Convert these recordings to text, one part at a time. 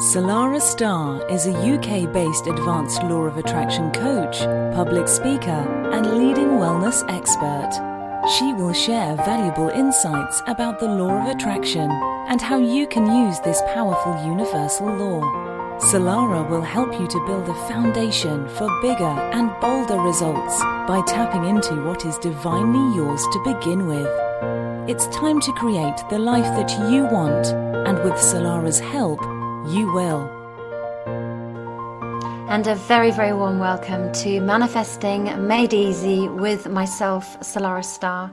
Salarah Starre is a UK based advanced law of attraction coach, public speaker, and leading wellness expert. She will share valuable insights about the law of attraction and how you can use this powerful universal law. Salarah will help you to build a foundation for bigger and bolder results by tapping into what is divinely yours to begin with. It's time to create the life that you want, and with Salarah's help, you will. And a very, very warm welcome to Manifesting Made Easy with myself, Salarah Starre.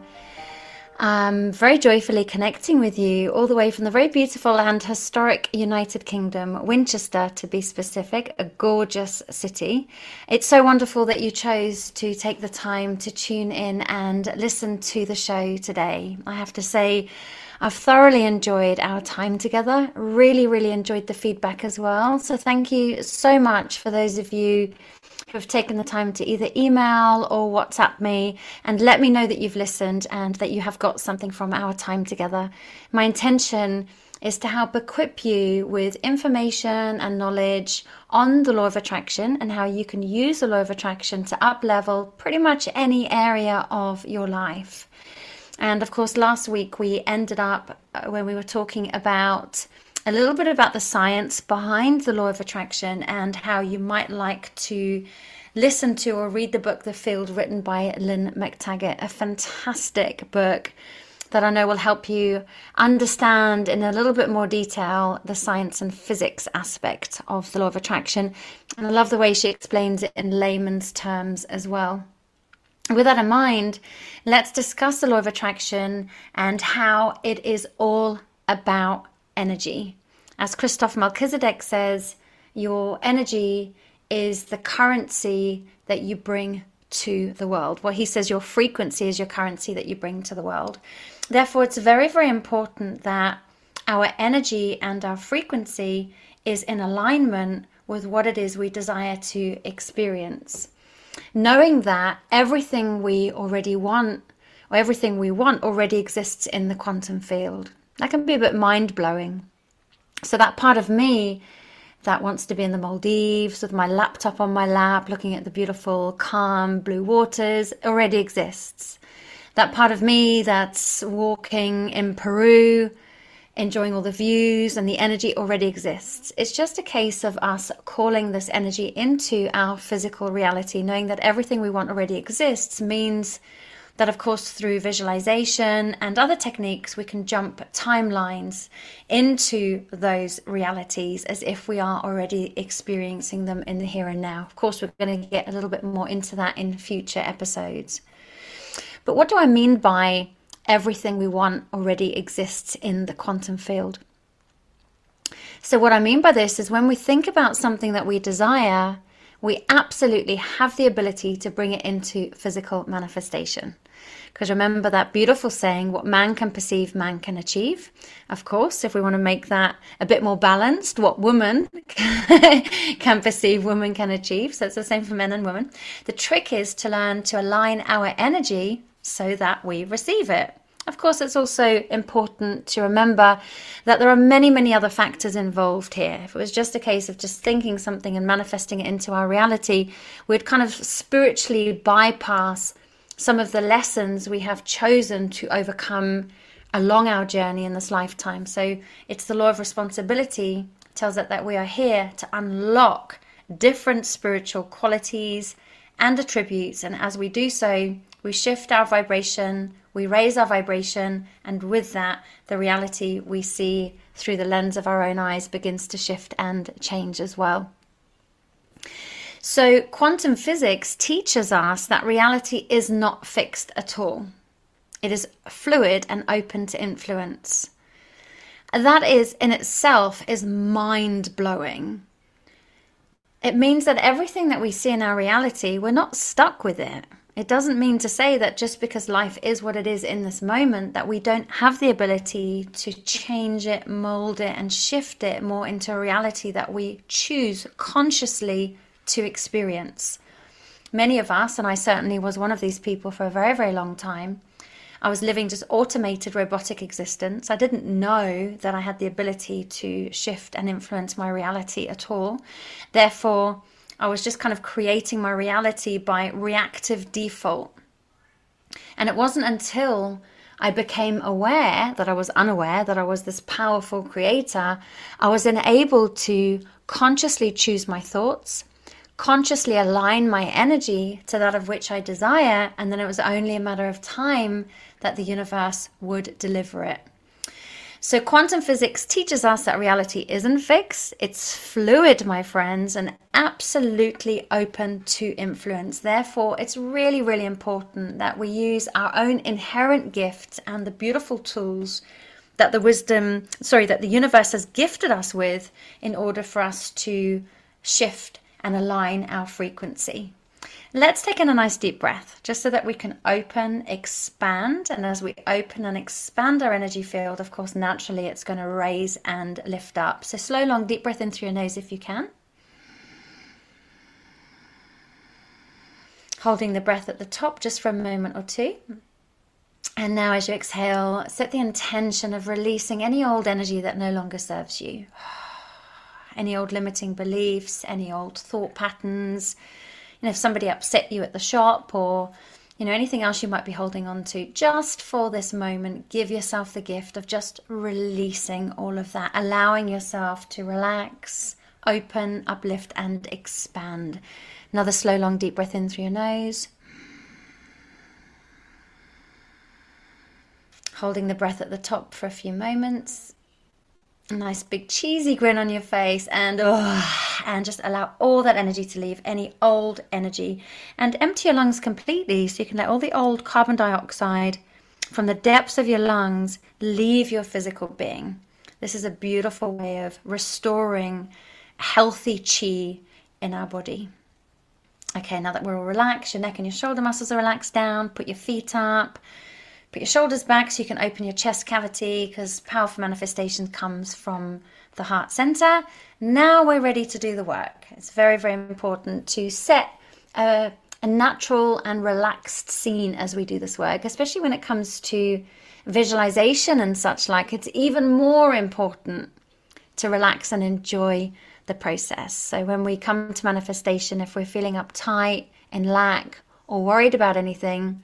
I'm very joyfully connecting with you all the way from the very beautiful and historic United Kingdom, Winchester to be specific, a gorgeous city. It's so wonderful that you chose to take the time to tune in and listen to the show today. I have to say, I've thoroughly enjoyed our time together, really, really enjoyed the feedback as well. So, thank you so much for those of you who have taken the time to either email or WhatsApp me and let me know that you've listened and that you have got something from our time together. My intention is to help equip you with information and knowledge on the law of attraction and how you can use the law of attraction to up level pretty much any area of your life. And of course, last week we ended up uh, when we were talking about a little bit about the science behind the law of attraction and how you might like to listen to or read the book The Field, written by Lynne McTaggart, a fantastic book that I know will help you understand in a little bit more detail the science and physics aspect of the law of attraction. And I love the way she explains it in layman's terms as well. With that in mind, let's discuss the law of attraction and how it is all about energy. As Christoph Melchizedek says, your energy is the currency that you bring to the world. Well, he says your frequency is your currency that you bring to the world. Therefore, it's very, very important that our energy and our frequency is in alignment with what it is we desire to experience. Knowing that everything we already want, or everything we want, already exists in the quantum field. That can be a bit mind blowing. So, that part of me that wants to be in the Maldives with my laptop on my lap, looking at the beautiful, calm blue waters, already exists. That part of me that's walking in Peru, enjoying all the views and the energy already exists. It's just a case of us calling this energy into our physical reality, knowing that everything we want already exists means that, of course, through visualization and other techniques, we can jump timelines into those realities as if we are already experiencing them in the here and now. Of course, we're going to get a little bit more into that in future episodes. But what do I mean by everything we want already exists in the quantum field? So, what I mean by this is when we think about something that we desire, we absolutely have the ability to bring it into physical manifestation. Because remember that beautiful saying, what man can perceive, man can achieve. Of course, if we want to make that a bit more balanced, what woman can perceive, woman can achieve. So it's the same for men and women. The trick is to learn to align our energy so that we receive it. Of course, it's also important to remember that there are many, many other factors involved here. If it was just a case of just thinking something and manifesting it into our reality, we'd kind of spiritually bypass some of the lessons we have chosen to overcome along our journey in this lifetime. So it's the law of responsibility tells us that we are here to unlock different spiritual qualities and attributes and as we do so, we shift our vibration, we raise our vibration, and with that, the reality we see through the lens of our own eyes begins to shift and change as well. So, quantum physics teaches us that reality is not fixed at all, it is fluid and open to influence. That is in itself is mind blowing. It means that everything that we see in our reality, we're not stuck with it. It doesn't mean to say that just because life is what it is in this moment, that we don't have the ability to change it, mold it, and shift it more into a reality that we choose consciously to experience. Many of us, and I certainly was one of these people for a very, very long time, I was living just automated robotic existence. I didn't know that I had the ability to shift and influence my reality at all. Therefore, I was just kind of creating my reality by reactive default. And it wasn't until I became aware that I was unaware that I was this powerful creator, I was then able to consciously choose my thoughts, consciously align my energy to that of which I desire, and then it was only a matter of time that the universe would deliver it. So, quantum physics teaches us that reality isn't fixed, it's fluid, my friends, and absolutely open to influence. Therefore, it's really, really important that we use our own inherent gifts and the beautiful tools that the wisdom, sorry, that the universe has gifted us with in order for us to shift and align our frequency. Let's take in a nice deep breath just so that we can open, expand. And as we open and expand our energy field, of course, naturally it's going to raise and lift up. So, slow, long, deep breath in through your nose if you can. Holding the breath at the top just for a moment or two. And now, as you exhale, set the intention of releasing any old energy that no longer serves you. Any old limiting beliefs, any old thought patterns, know, if somebody upset you at the shop or you know anything else you might be holding on to just for this moment give yourself the gift of just releasing all of that allowing yourself to relax open uplift and expand. Another slow long deep breath in through your nose. Holding the breath at the top for a few moments nice big cheesy grin on your face and oh, and just allow all that energy to leave any old energy and empty your lungs completely so you can let all the old carbon dioxide from the depths of your lungs leave your physical being. This is a beautiful way of restoring healthy chi in our body. Okay now that we're all relaxed your neck and your shoulder muscles are relaxed down put your feet up Put your shoulders back so you can open your chest cavity because powerful manifestation comes from the heart center. Now we're ready to do the work. It's very, very important to set a, a natural and relaxed scene as we do this work, especially when it comes to visualization and such like. It's even more important to relax and enjoy the process. So when we come to manifestation, if we're feeling uptight, in lack, or worried about anything,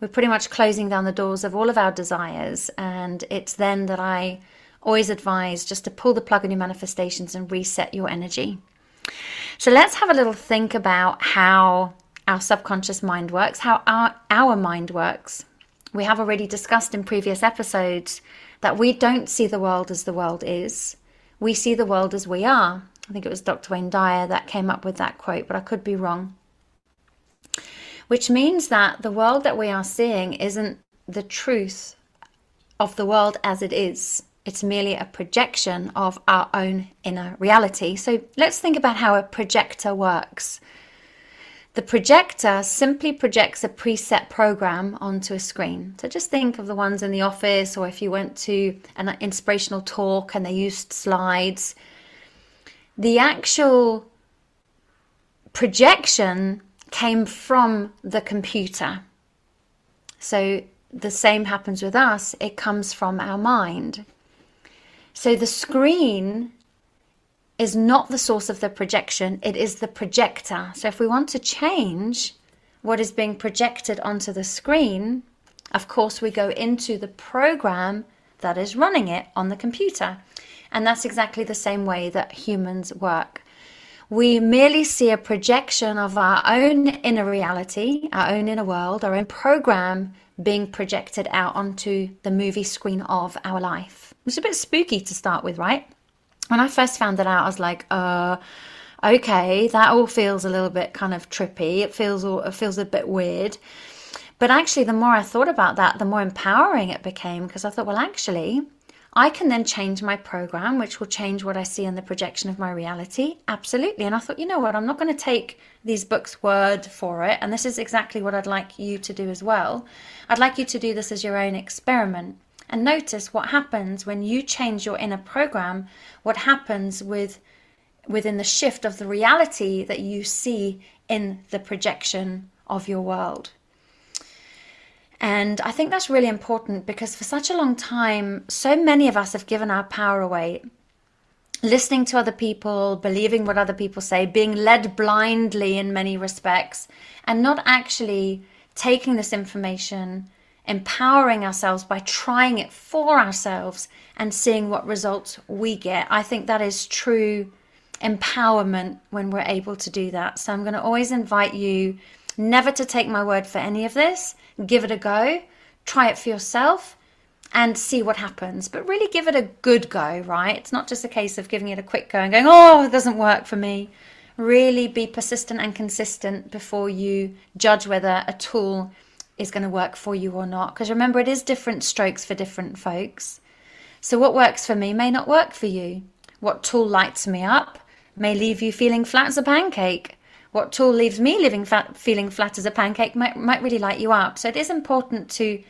we're pretty much closing down the doors of all of our desires. And it's then that I always advise just to pull the plug on your manifestations and reset your energy. So let's have a little think about how our subconscious mind works, how our, our mind works. We have already discussed in previous episodes that we don't see the world as the world is. We see the world as we are. I think it was Dr. Wayne Dyer that came up with that quote, but I could be wrong which means that the world that we are seeing isn't the truth of the world as it is. It's merely a projection of our own inner reality. So let's think about how a projector works. The projector simply projects a preset program onto a screen. So just think of the ones in the office, or if you went to an inspirational talk and they used slides. The actual projection came from the computer. So the same happens with us, it comes from our mind. So the screen is not the source of the projection, it is the projector. So if we want to change what is being projected onto the screen, of course, we go into the program that is running it on the computer. And that's exactly the same way that humans work we merely see a projection of our own inner reality, our own inner world, our own program being projected out onto the movie screen of our life. It's a bit spooky to start with, right? When I first found it out, I was like, uh, okay, that all feels a little bit kind of trippy. It feels it feels a bit weird. But actually, the more I thought about that, the more empowering it became because I thought, well, actually, I can then change my program, which will change what I see in the projection of my reality. Absolutely. And I thought, you know what? I'm not going to take these books' word for it. And this is exactly what I'd like you to do as well. I'd like you to do this as your own experiment. And notice what happens when you change your inner program, what happens with within the shift of the reality that you see in the projection of your world. And I think that's really important because for such a long time, so many of us have given our power away. Listening to other people, believing what other people say, being led blindly in many respects, and not actually taking this information, empowering ourselves by trying it for ourselves and seeing what results we get. I think that is true empowerment when we're able to do that. So I'm going to always invite you never to take my word for any of this. Give it a go, try it for yourself, and see what happens. But really give it a good go, right? It's not just a case of giving it a quick go and going, oh, it doesn't work for me. Really be persistent and consistent before you judge whether a tool is going to work for you or not. Because remember, it is different strokes for different folks. So, what works for me may not work for you. What tool lights me up may leave you feeling flat as a pancake. What tool leaves me living fat, feeling flat as a pancake might, might really light you up. So, it is important to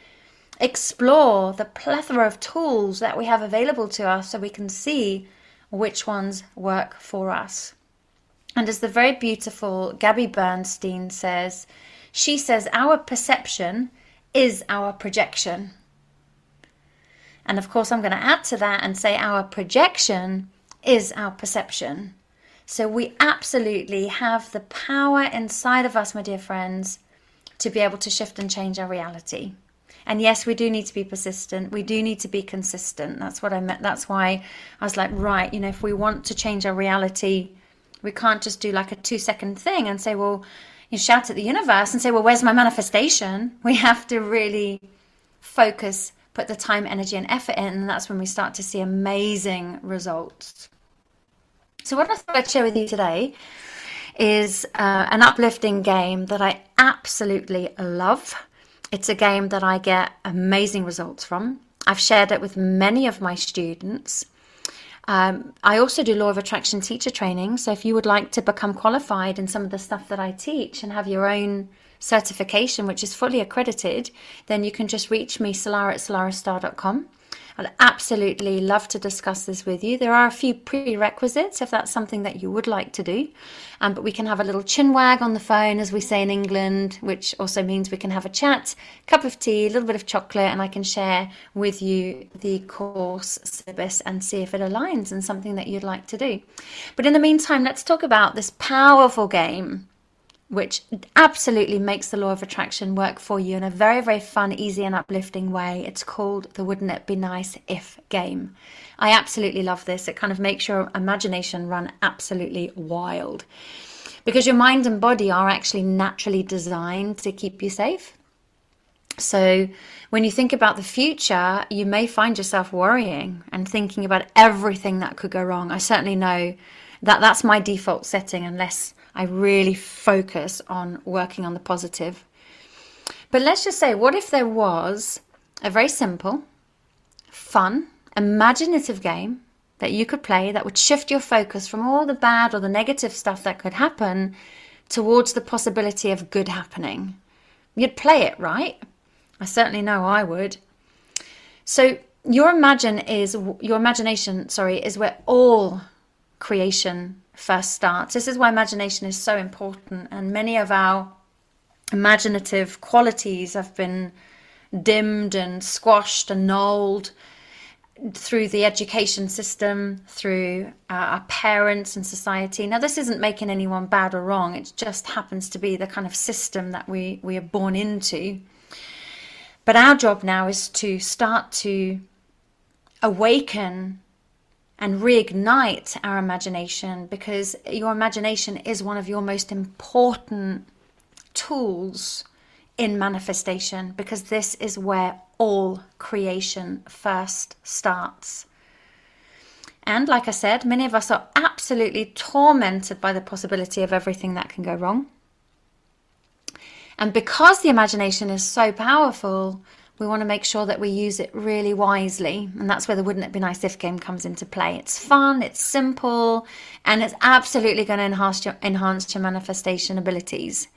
explore the plethora of tools that we have available to us so we can see which ones work for us. And as the very beautiful Gabby Bernstein says, she says our perception is our projection. And of course, I'm going to add to that and say our projection is our perception. So we absolutely have the power inside of us, my dear friends, to be able to shift and change our reality. And yes, we do need to be persistent. We do need to be consistent. That's what I meant. That's why I was like, right, you know, if we want to change our reality, we can't just do like a two second thing and say, well, you shout at the universe and say, well, where's my manifestation? We have to really focus, put the time, energy, and effort in. And that's when we start to see amazing results. So, what I thought I'd share with you today is uh, an uplifting game that I absolutely love. It's a game that I get amazing results from. I've shared it with many of my students. Um, I also do law of attraction teacher training. So if you would like to become qualified in some of the stuff that I teach and have your own certification, which is fully accredited, then you can just reach me, solara at solaristar.com. I'd absolutely love to discuss this with you. There are a few prerequisites if that's something that you would like to do. Um, but we can have a little chin wag on the phone, as we say in England, which also means we can have a chat, cup of tea, a little bit of chocolate, and I can share with you the course syllabus and see if it aligns and something that you'd like to do. But in the meantime, let's talk about this powerful game which absolutely makes the law of attraction work for you in a very, very fun, easy, and uplifting way. It's called the Wouldn't It Be Nice If game. I absolutely love this. It kind of makes your imagination run absolutely wild because your mind and body are actually naturally designed to keep you safe. So, when you think about the future, you may find yourself worrying and thinking about everything that could go wrong. I certainly know that that's my default setting, unless I really focus on working on the positive. But let's just say, what if there was a very simple, fun, imaginative game that you could play that would shift your focus from all the bad or the negative stuff that could happen towards the possibility of good happening? You'd play it, right? I certainly know I would. So your imagine is your imagination, sorry, is where all creation first starts. This is why imagination is so important, and many of our imaginative qualities have been dimmed and squashed and nulled through the education system, through uh, our parents and society. Now, this isn't making anyone bad or wrong, it just happens to be the kind of system that we, we are born into. But our job now is to start to awaken and reignite our imagination because your imagination is one of your most important tools in manifestation because this is where all creation first starts. And like I said, many of us are absolutely tormented by the possibility of everything that can go wrong. And because the imagination is so powerful, we want to make sure that we use it really wisely. And that's where the Wouldn't It Be Nice If game comes into play. It's fun, it's simple, and it's absolutely going to enhance your, enhance your manifestation abilities.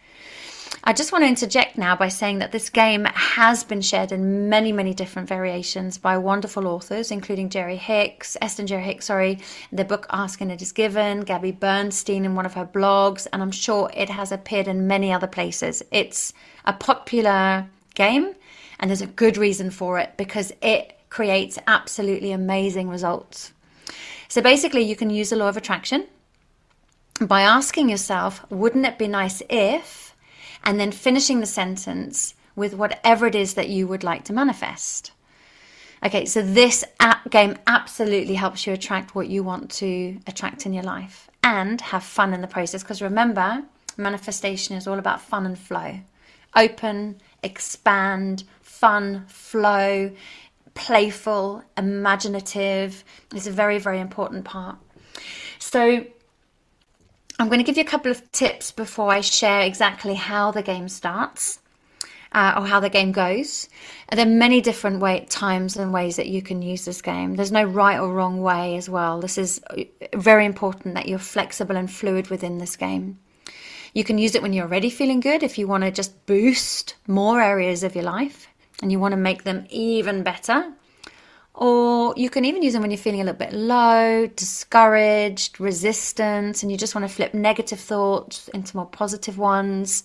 I just want to interject now by saying that this game has been shared in many, many different variations by wonderful authors, including Jerry Hicks, Esther Jerry Hicks, sorry, the book Ask and It Is Given, Gabby Bernstein in one of her blogs, and I'm sure it has appeared in many other places. It's a popular game And there's a good reason for it because it creates absolutely amazing results. So basically, you can use the law of attraction by asking yourself, wouldn't it be nice if, and then finishing the sentence with whatever it is that you would like to manifest. Okay, so this game absolutely helps you attract what you want to attract in your life and have fun in the process. Because remember, manifestation is all about fun and flow. Open, expand, fun, flow, playful, imaginative is a very, very important part. So, I'm going to give you a couple of tips before I share exactly how the game starts uh, or how the game goes. There are many different way, times and ways that you can use this game. There's no right or wrong way as well. This is uh, very important that you're flexible and fluid within this game. You can use it when you're already feeling good if you want to just boost more areas of your life and you want to make them even better. Or you can even use them when you're feeling a little bit low, discouraged, resistant, and you just want to flip negative thoughts into more positive ones.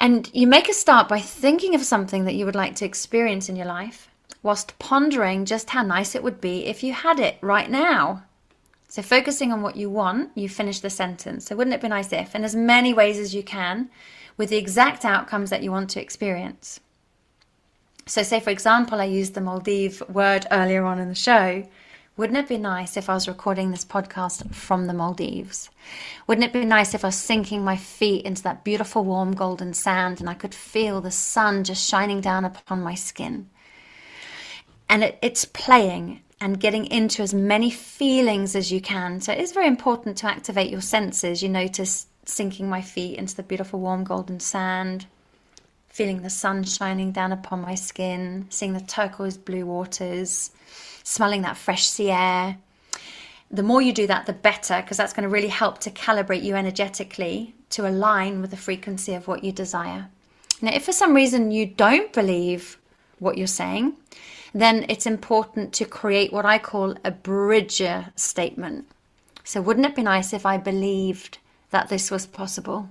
And you make a start by thinking of something that you would like to experience in your life, whilst pondering just how nice it would be if you had it right now. So, focusing on what you want, you finish the sentence. So, wouldn't it be nice if, in as many ways as you can, with the exact outcomes that you want to experience? So, say for example, I used the Maldives word earlier on in the show. Wouldn't it be nice if I was recording this podcast from the Maldives? Wouldn't it be nice if I was sinking my feet into that beautiful, warm, golden sand and I could feel the sun just shining down upon my skin? And it, it's playing and getting into as many feelings as you can. So, it is very important to activate your senses. You notice sinking my feet into the beautiful, warm, golden sand, feeling the sun shining down upon my skin, seeing the turquoise blue waters, smelling that fresh sea air. The more you do that, the better, because that's going to really help to calibrate you energetically to align with the frequency of what you desire. Now, if for some reason you don't believe what you're saying, then it's important to create what I call a bridger statement. So, wouldn't it be nice if I believed that this was possible?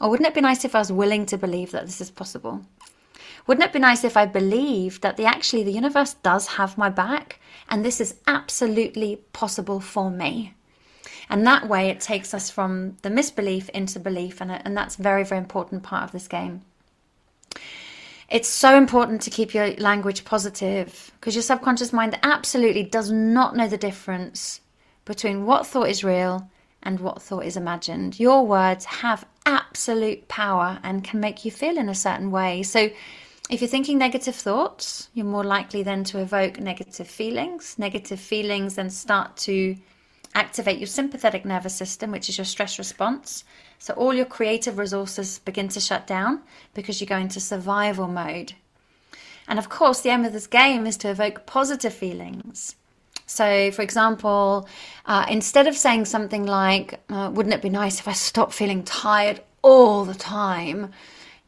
Or wouldn't it be nice if I was willing to believe that this is possible? Wouldn't it be nice if I believed that the actually the universe does have my back and this is absolutely possible for me? And that way it takes us from the misbelief into belief and, and that's a very, very important part of this game. It's so important to keep your language positive because your subconscious mind absolutely does not know the difference between what thought is real and what thought is imagined. Your words have absolute power and can make you feel in a certain way. So, if you're thinking negative thoughts, you're more likely then to evoke negative feelings. Negative feelings then start to activate your sympathetic nervous system, which is your stress response. So, all your creative resources begin to shut down because you go into survival mode. And of course, the aim of this game is to evoke positive feelings. So, for example, uh, instead of saying something like, uh, wouldn't it be nice if I stopped feeling tired all the time?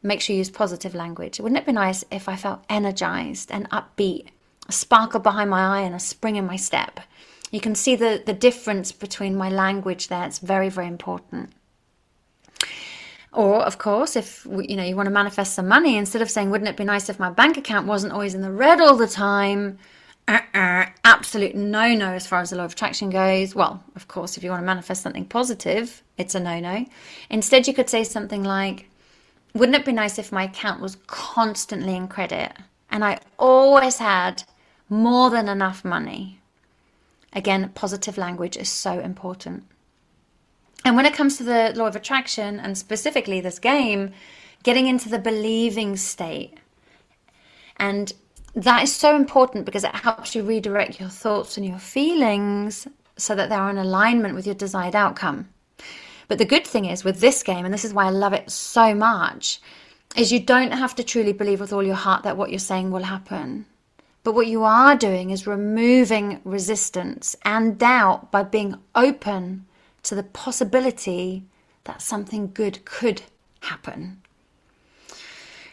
Make sure you use positive language. Wouldn't it be nice if I felt energized and upbeat, a sparkle behind my eye and a spring in my step? You can see the, the difference between my language there. It's very, very important. Or, of course, if you know you want to manifest some money, instead of saying, "Wouldn't it be nice if my bank account wasn't always in the red all the time?" uh-uh, absolute no no as far as the law of attraction goes. Well, of course, if you want to manifest something positive, it's a no no. Instead, you could say something like, Wouldn't it be nice if my account was constantly in credit and I always had more than enough money? Again, positive language is so important. And when it comes to the law of attraction and specifically this game, getting into the believing state and that is so important because it helps you redirect your thoughts and your feelings so that they're in alignment with your desired outcome. But the good thing is with this game, and this is why I love it so much, is you don't have to truly believe with all your heart that what you're saying will happen. But what you are doing is removing resistance and doubt by being open to the possibility that something good could happen.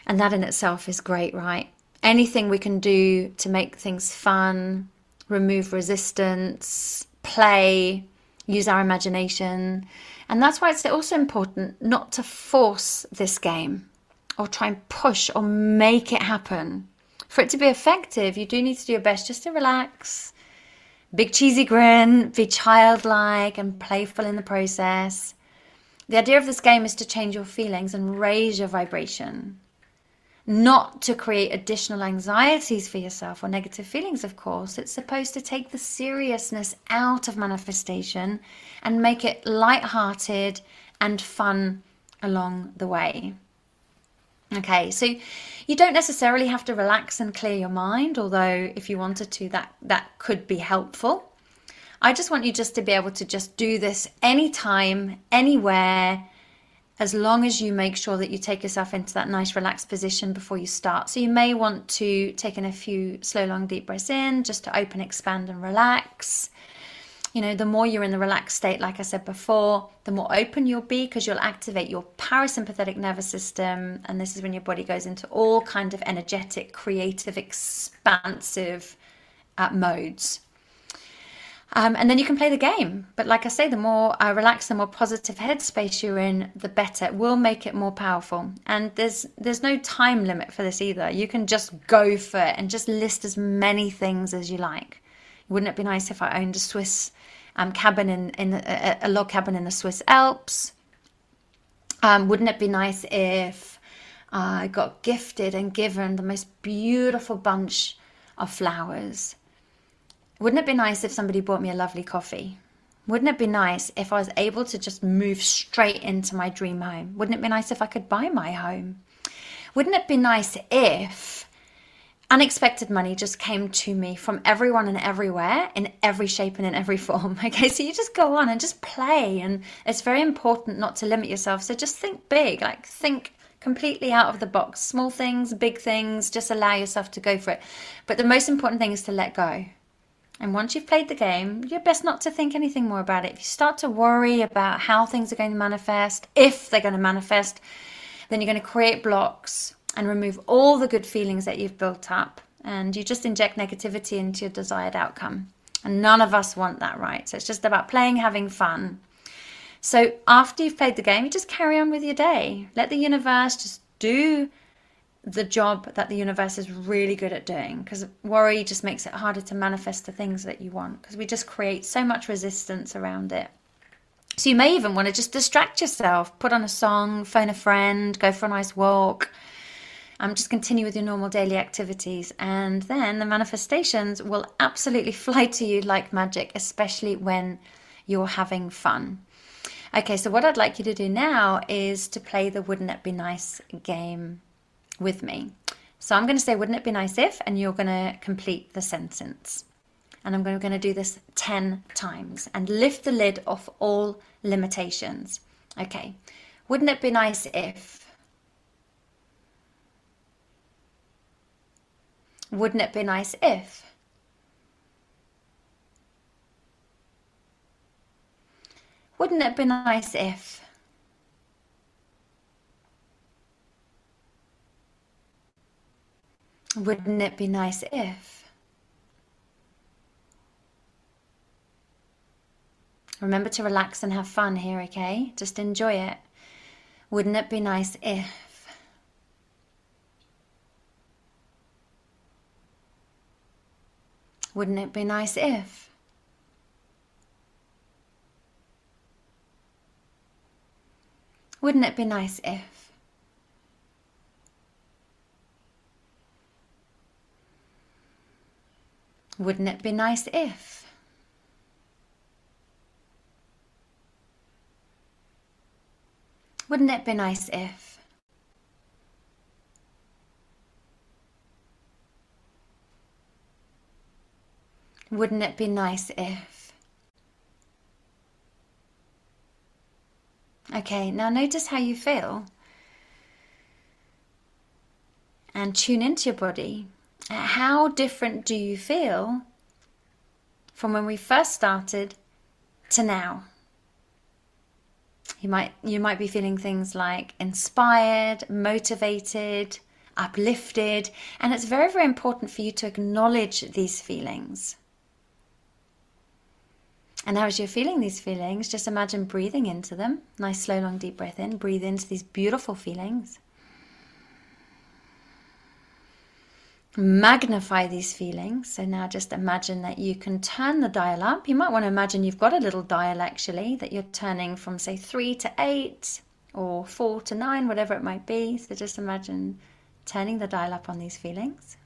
And that in itself is great, right? anything we can do to make things fun, remove resistance, play, use our imagination. And that's why it's also important not to force this game. or try and push or make it happen. For it to be effective, you do need to do your best just to relax, big cheesy grin, be childlike and playful in the process. The idea of this game is to change your feelings and raise your vibration. Not to create additional anxieties for yourself or negative feelings, of course. It's supposed to take the seriousness out of manifestation and make it light-hearted and fun along the way. Okay, so you don't necessarily have to relax and clear your mind, although if you wanted to, that, that could be helpful. I just want you just to be able to just do this anytime, anywhere, as long as you make sure that you take yourself into that nice relaxed position before you start. So you may want to take in a few slow, long, deep breaths in just to open, expand, and relax you know, the more you're in the relaxed state, like I said before, the more open you'll be because you'll activate your parasympathetic nervous system. And this is when your body goes into all kind of energetic, creative, expansive uh, modes. Um, and then you can play the game. But like I say, the more uh, relaxed, the more positive headspace you're in, the better. It will make it more powerful. And there's there's no time limit for this either. You can just go for it and just list as many things as you like. Wouldn't it be nice if I owned a Swiss um, cabin in, in a, a, log cabin in the Swiss Alps? Um, wouldn't it be nice if I got gifted and given the most beautiful bunch of flowers? Wouldn't it be nice if somebody bought me a lovely coffee? Wouldn't it be nice if I was able to just move straight into my dream home? Wouldn't it be nice if I could buy my home? Wouldn't it be nice if unexpected money just came to me from everyone and everywhere in every shape and in every form. Okay, so you just go on and just play, and it's very important not to limit yourself. So just think big, like think completely out of the box. Small things, big things, just allow yourself to go for it. But the most important thing is to let go. And once you've played the game, you're best not to think anything more about it. If you start to worry about how things are going to manifest, if they're going to manifest, then you're going to create blocks and remove all the good feelings that you've built up. And you just inject negativity into your desired outcome. And none of us want that, right? So it's just about playing, having fun. So after you've played the game, you just carry on with your day. Let the universe just do the job that the universe is really good at doing because worry just makes it harder to manifest the things that you want because we just create so much resistance around it. So you may even want to just distract yourself, put on a song, phone a friend, go for a nice walk, um, just continue with your normal daily activities, and then the manifestations will absolutely fly to you like magic, especially when you're having fun. Okay, so what I'd like you to do now is to play the Wouldn't It Be Nice game with me. So I'm going to say, Wouldn't it be nice if? And you're going to complete the sentence. And I'm going to do this 10 times and lift the lid off all limitations. Okay, wouldn't it be nice if? Wouldn't it be nice if? Wouldn't it be nice if? Wouldn't it be nice if? Remember to relax and have fun here, okay? Just enjoy it. Wouldn't it be nice if? Wouldn't it be nice if? Wouldn't it be nice if? Wouldn't it be nice if? Wouldn't it be nice if? Wouldn't it be nice if? Okay, now notice how you feel. And tune into your body. Uh, how different do you feel from when we first started to now? You might you might be feeling things like inspired, motivated, uplifted, and it's very very important for you to acknowledge these feelings. And now, as you're feeling these feelings, just imagine breathing into them. Nice, slow, long, deep breath in. Breathe into these beautiful feelings. magnify these feelings. So now just imagine that you can turn the dial up. You might want to imagine you've got a little dial actually that you're turning from, say, three to eight or four to nine, whatever it might be. So just imagine turning the dial up on these feelings.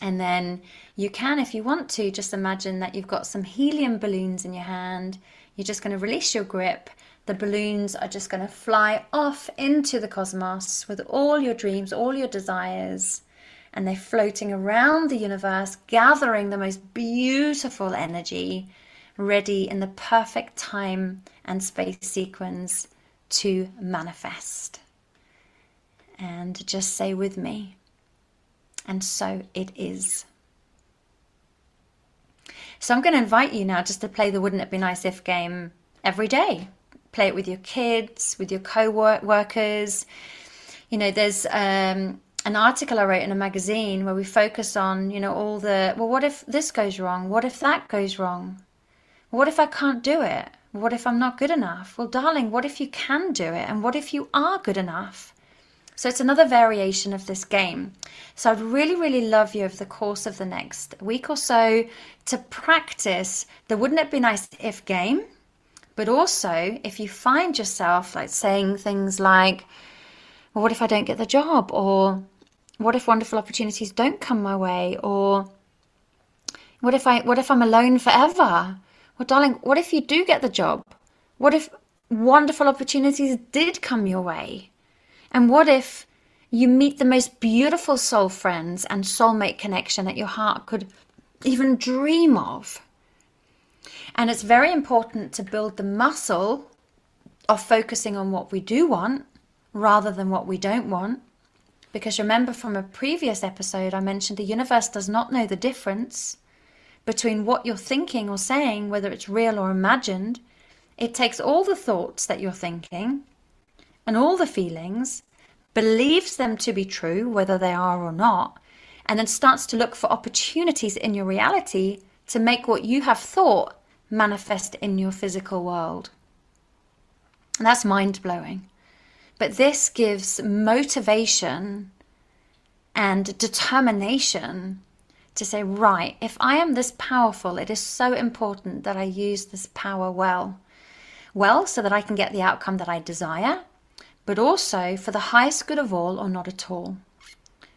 And then you can, if you want to, just imagine that you've got some helium balloons in your hand. You're just going to release your grip. The balloons are just going to fly off into the cosmos with all your dreams, all your desires. And they're floating around the universe, gathering the most beautiful energy, ready in the perfect time and space sequence to manifest. And just say with me, and so it is. So I'm going to invite you now just to play the Wouldn't It Be Nice If game every day. Play it with your kids, with your co workers. You know, there's um, an article I wrote in a magazine where we focus on, you know, all the, well, what if this goes wrong? What if that goes wrong? What if I can't do it? What if I'm not good enough? Well, darling, what if you can do it? And what if you are good enough? So it's another variation of this game. So I'd really, really love you over the course of the next week or so to practice the wouldn't it be nice if game, but also if you find yourself like saying things like, well, what if I don't get the job? Or what if wonderful opportunities don't come my way? Or what if I what if I'm alone forever? Well, darling, what if you do get the job? What if wonderful opportunities did come your way? And what if you meet the most beautiful soul friends and soulmate connection that your heart could even dream of? And it's very important to build the muscle of focusing on what we do want rather than what we don't want. Because remember from a previous episode, I mentioned the universe does not know the difference between what you're thinking or saying, whether it's real or imagined. It takes all the thoughts that you're thinking and all the feelings, believes them to be true, whether they are or not, and then starts to look for opportunities in your reality to make what you have thought manifest in your physical world. And that's mind blowing. But this gives motivation and determination to say, right, if I am this powerful, it is so important that I use this power well. Well, so that I can get the outcome that I desire, but also for the highest good of all or not at all.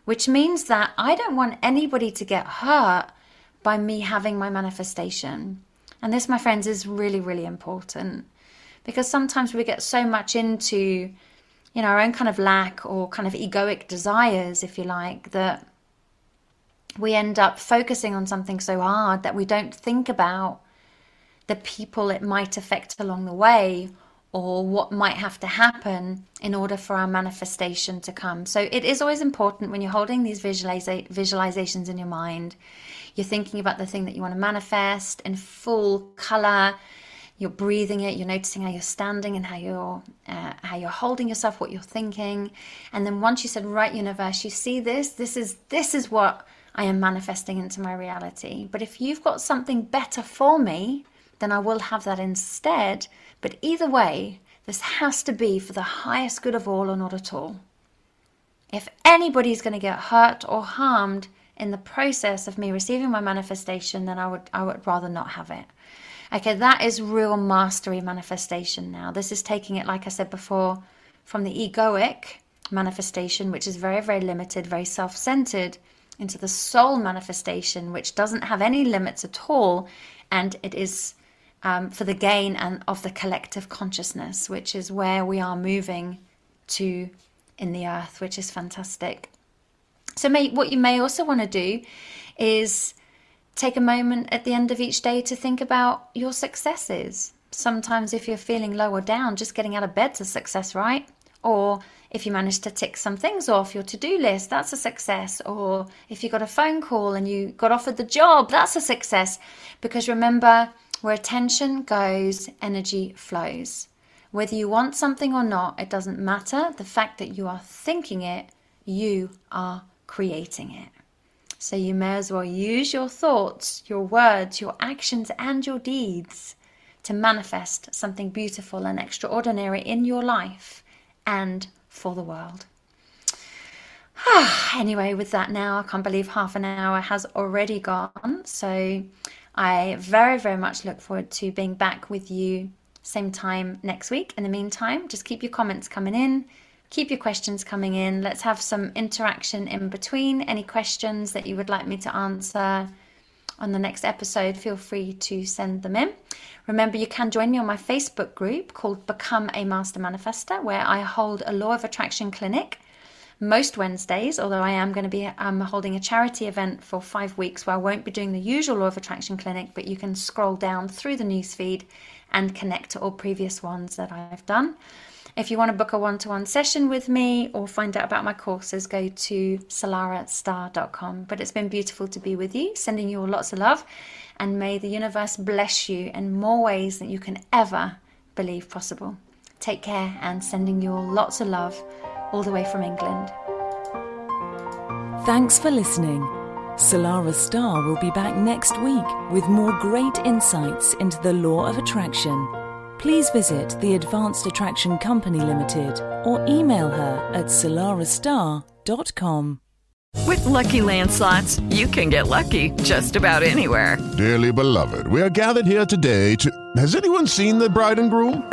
Which means that I don't want anybody to get hurt by me having my manifestation. And this, my friends, is really, really important because sometimes we get so much into, you know, our own kind of lack or kind of egoic desires, if you like, that we end up focusing on something so hard that we don't think about the people it might affect along the way or what might have to happen in order for our manifestation to come. So it is always important when you're holding these visualiza- visualizations in your mind, you're thinking about the thing that you want to manifest in full color. You're breathing it. You're noticing how you're standing and how you're uh, how you're holding yourself, what you're thinking, and then once you said, "Right, universe, you see this. This is this is what I am manifesting into my reality." But if you've got something better for me, then I will have that instead. But either way, this has to be for the highest good of all or not at all. If anybody's going to get hurt or harmed in the process of me receiving my manifestation, then I would I would rather not have it. Okay, that is real mastery manifestation now. This is taking it, like I said before, from the egoic manifestation, which is very, very limited, very self centered, into the soul manifestation, which doesn't have any limits at all, and it is um, for the gain and of the collective consciousness, which is where we are moving to in the earth, which is fantastic. So, may, what you may also want to do is take a moment at the end of each day to think about your successes. Sometimes, if you're feeling low or down, just getting out of bed's a success, right? Or if you manage to tick some things off your to do list, that's a success. Or if you got a phone call and you got offered the job, that's a success. Because remember, where attention goes, energy flows. Whether you want something or not, it doesn't matter. The fact that you are thinking it, you are creating it. So you may as well use your thoughts, your words, your actions, and your deeds to manifest something beautiful and extraordinary in your life and for the world. anyway, with that now, I can't believe half an hour has already gone. So I very, very much look forward to being back with you same time next week. In the meantime, just keep your comments coming in, keep your questions coming in. Let's have some interaction in between. Any questions that you would like me to answer on the next episode, feel free to send them in. Remember, you can join me on my Facebook group called Become a Master Manifester, where I hold a Law of Attraction clinic most Wednesdays, although I am going to be um, holding a charity event for five weeks where I won't be doing the usual Law of Attraction clinic, but you can scroll down through the newsfeed and connect to all previous ones that I've done. If you want to book a one to one session with me or find out about my courses, go to salarahstarre.com. But it's been beautiful to be with you, sending you all lots of love, and may the universe bless you in more ways than you can ever believe possible. Take care and sending you all lots of love all the way from England. Thanks for listening. Salarah Starre will be back next week with more great insights into the law of attraction. Please visit the Advanced Attraction Company Limited or email her at salarahstarre.com. With LuckyLand Slots, you can get lucky just about anywhere. Dearly beloved, we are gathered here today to. Has anyone seen the bride and groom?